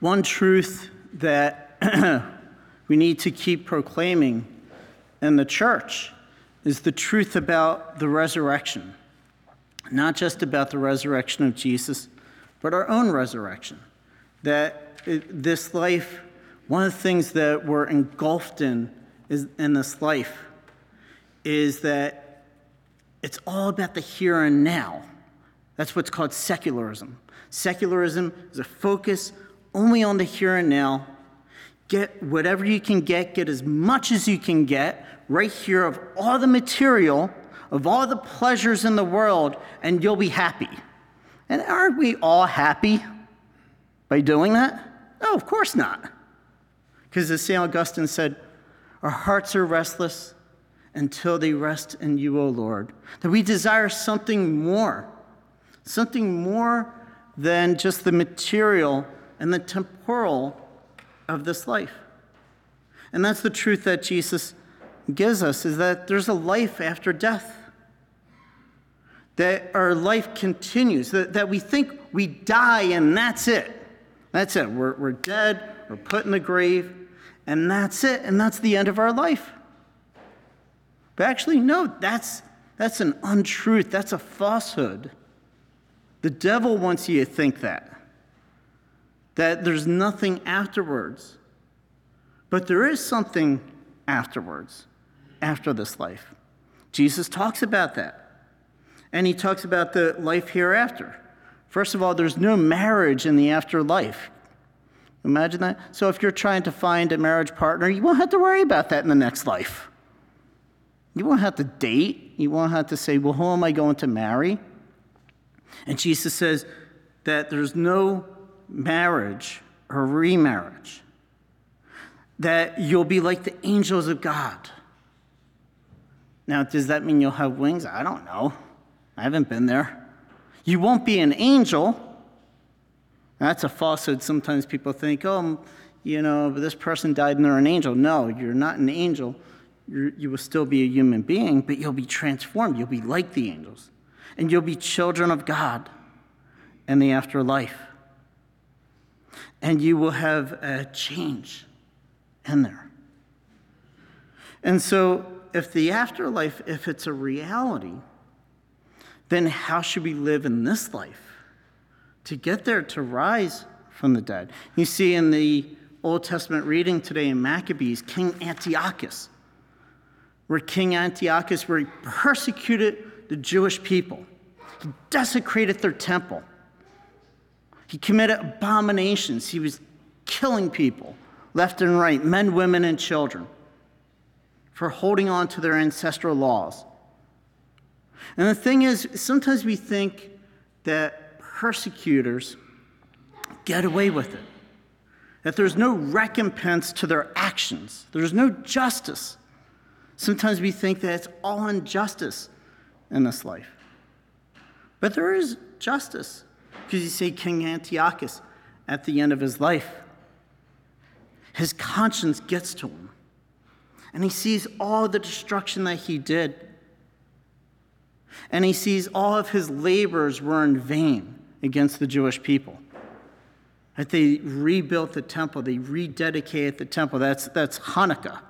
One truth that we need to keep proclaiming in the church is the truth about the resurrection. Not just about the resurrection of Jesus, but our own resurrection. That this life, one of the things that we're engulfed in is, in this life is that it's all about the here and now. That's what's called secularism. Secularism is a focus only on the here and now. Get whatever you can get, get as much as you can get right here of all the material, of all the pleasures in the world, and you'll be happy. And aren't we all happy by doing that? No, of course not. Because as St. Augustine said, our hearts are restless until they rest in you, O Lord. That we desire something more, something more than just the material and the temporal of this life. And that's the truth that Jesus gives us is that there's a life after death. That our life continues, that, that we think we die and that's it. That's it. We're, we're dead, we're put in the grave, and that's it, and that's the end of our life. But actually, no, that's, that's an untruth, that's a falsehood. The devil wants you to think that, that there's nothing afterwards. But there is something afterwards, after this life. Jesus talks about that. And he talks about the life hereafter. First of all, there's no marriage in the afterlife. Imagine that. So if you're trying to find a marriage partner, you won't have to worry about that in the next life. You won't have to date. You won't have to say, well, who am I going to marry? And Jesus says that there's no marriage or remarriage, that you'll be like the angels of God. Now, does that mean you'll have wings? I don't know. I haven't been there. You won't be an angel. That's a falsehood. Sometimes people think, oh, you know, this person died and they're an angel. No, you're not an angel. You're, you will still be a human being, but you'll be transformed. You'll be like the angels. And you'll be children of God in the afterlife. And you will have a change in there. And so, if the afterlife, if it's a reality, then how should we live in this life to get there to rise from the dead? You see in the Old Testament reading today in Maccabees, King Antiochus, where King Antiochus, where he persecuted the Jewish people, he desecrated their temple, he committed abominations, he was killing people left and right, men, women, and children, for holding on to their ancestral laws. And the thing is, sometimes we think that persecutors get away with it, that there's no recompense to their actions, there's no justice. Sometimes we think that it's all injustice in this life. But there is justice, because you see King Antiochus at the end of his life. His conscience gets to him, and he sees all the destruction that he did and he sees all of his labors were in vain against the Jewish people. That they rebuilt the temple, they rededicated the temple. That's, that's Hanukkah.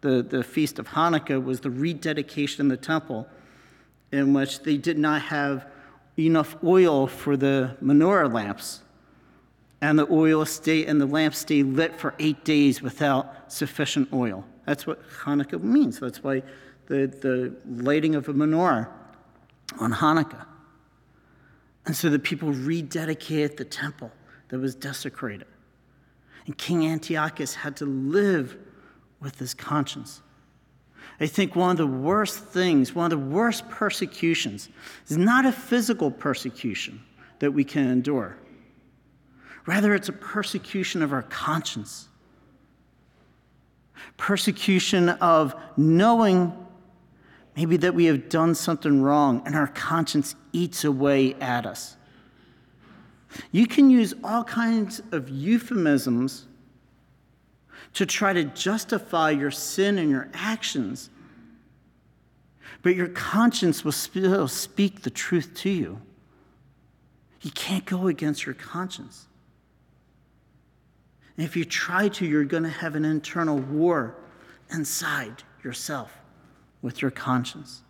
The, the feast of Hanukkah was the rededication of the temple, in which they did not have enough oil for the menorah lamps. And the oil stay and the lamps stay lit for eight days without sufficient oil. That's what Hanukkah means. That's why the, the lighting of a menorah on Hanukkah. And so the people rededicated the temple that was desecrated. And King Antiochus had to live with his conscience. I think one of the worst things, one of the worst persecutions, is not a physical persecution that we can endure. Rather, it's a persecution of our conscience. Persecution of knowing Maybe that we have done something wrong and our conscience eats away at us. You can use all kinds of euphemisms to try to justify your sin and your actions, but your conscience will still speak the truth to you. You can't go against your conscience. And if you try to, you're going to have an internal war inside yourself with your conscience.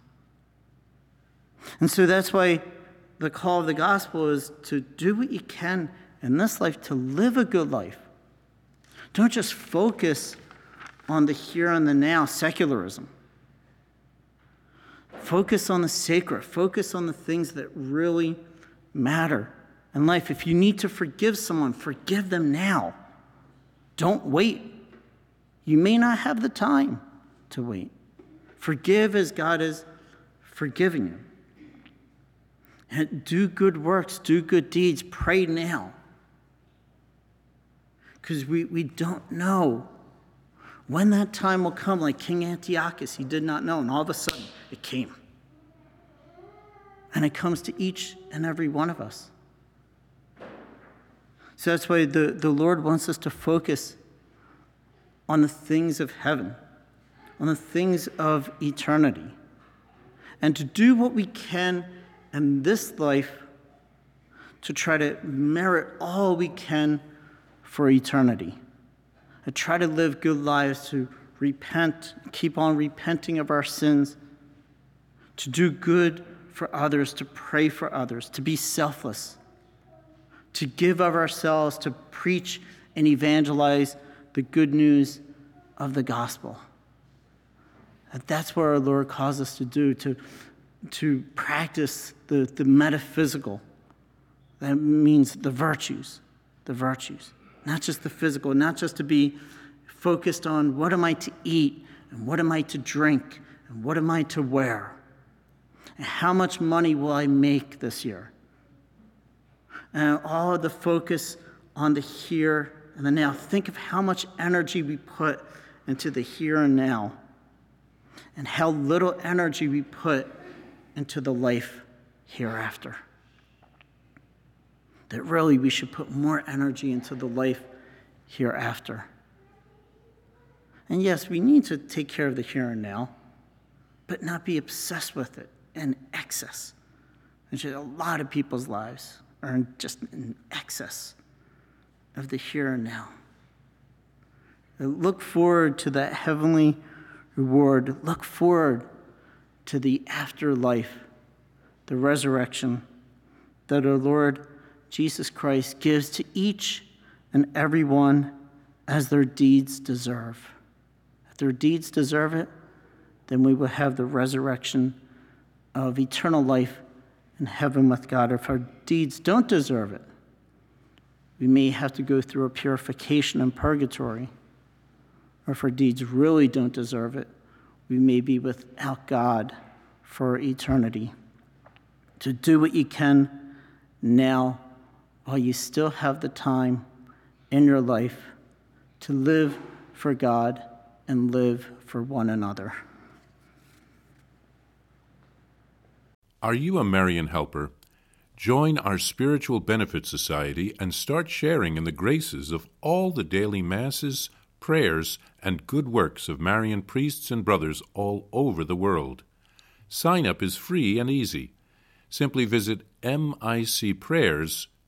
And so that's why the call of the gospel is to do what you can in this life to live a good life. Don't just focus on the here and the now, secularism. Focus on the sacred, focus on the things that really matter in life. If you need to forgive someone, forgive them now. Don't wait. You may not have the time to wait. Forgive as God is forgiving you. And do good works, do good deeds, pray now. Because we, we don't know when that time will come, like King Antiochus, he did not know, and all of a sudden it came. And it comes to each and every one of us. So that's why the, the Lord wants us to focus on the things of heaven, on the things of eternity, and to do what we can in this life to try to merit all we can for eternity. To try to live good lives, to repent, keep on repenting of our sins, to do good for others, to pray for others, to be selfless, to give of ourselves, to preach and evangelize the good news of the gospel. That that's what our Lord calls us to do, to, to practice the, the metaphysical. That means the virtues, the virtues. Not just the physical, not just to be focused on what am I to eat and what am I to drink and what am I to wear and how much money will I make this year. And all the focus on the here and the now. Think of how much energy we put into the here and now and how little energy we put into the life hereafter. That really we should put more energy into the life hereafter. And yes, we need to take care of the here and now, but not be obsessed with it in excess. Which a lot of people's lives are in just in excess of the here and now. Look forward to that heavenly reward. Look forward to the afterlife, the resurrection that our Lord Jesus Christ gives to each and every one as their deeds deserve. If their deeds deserve it, then we will have the resurrection of eternal life in heaven with God. If our deeds don't deserve it, we may have to go through a purification in purgatory. Or if our deeds really don't deserve it, we may be without God for eternity. To do what you can now while you still have the time in your life to live for God and live for one another. Are you a Marian helper? Join our Spiritual Benefit Society and start sharing in the graces of all the daily masses prayers, and good works of Marian priests and brothers all over the world. Sign up is free and easy. Simply visit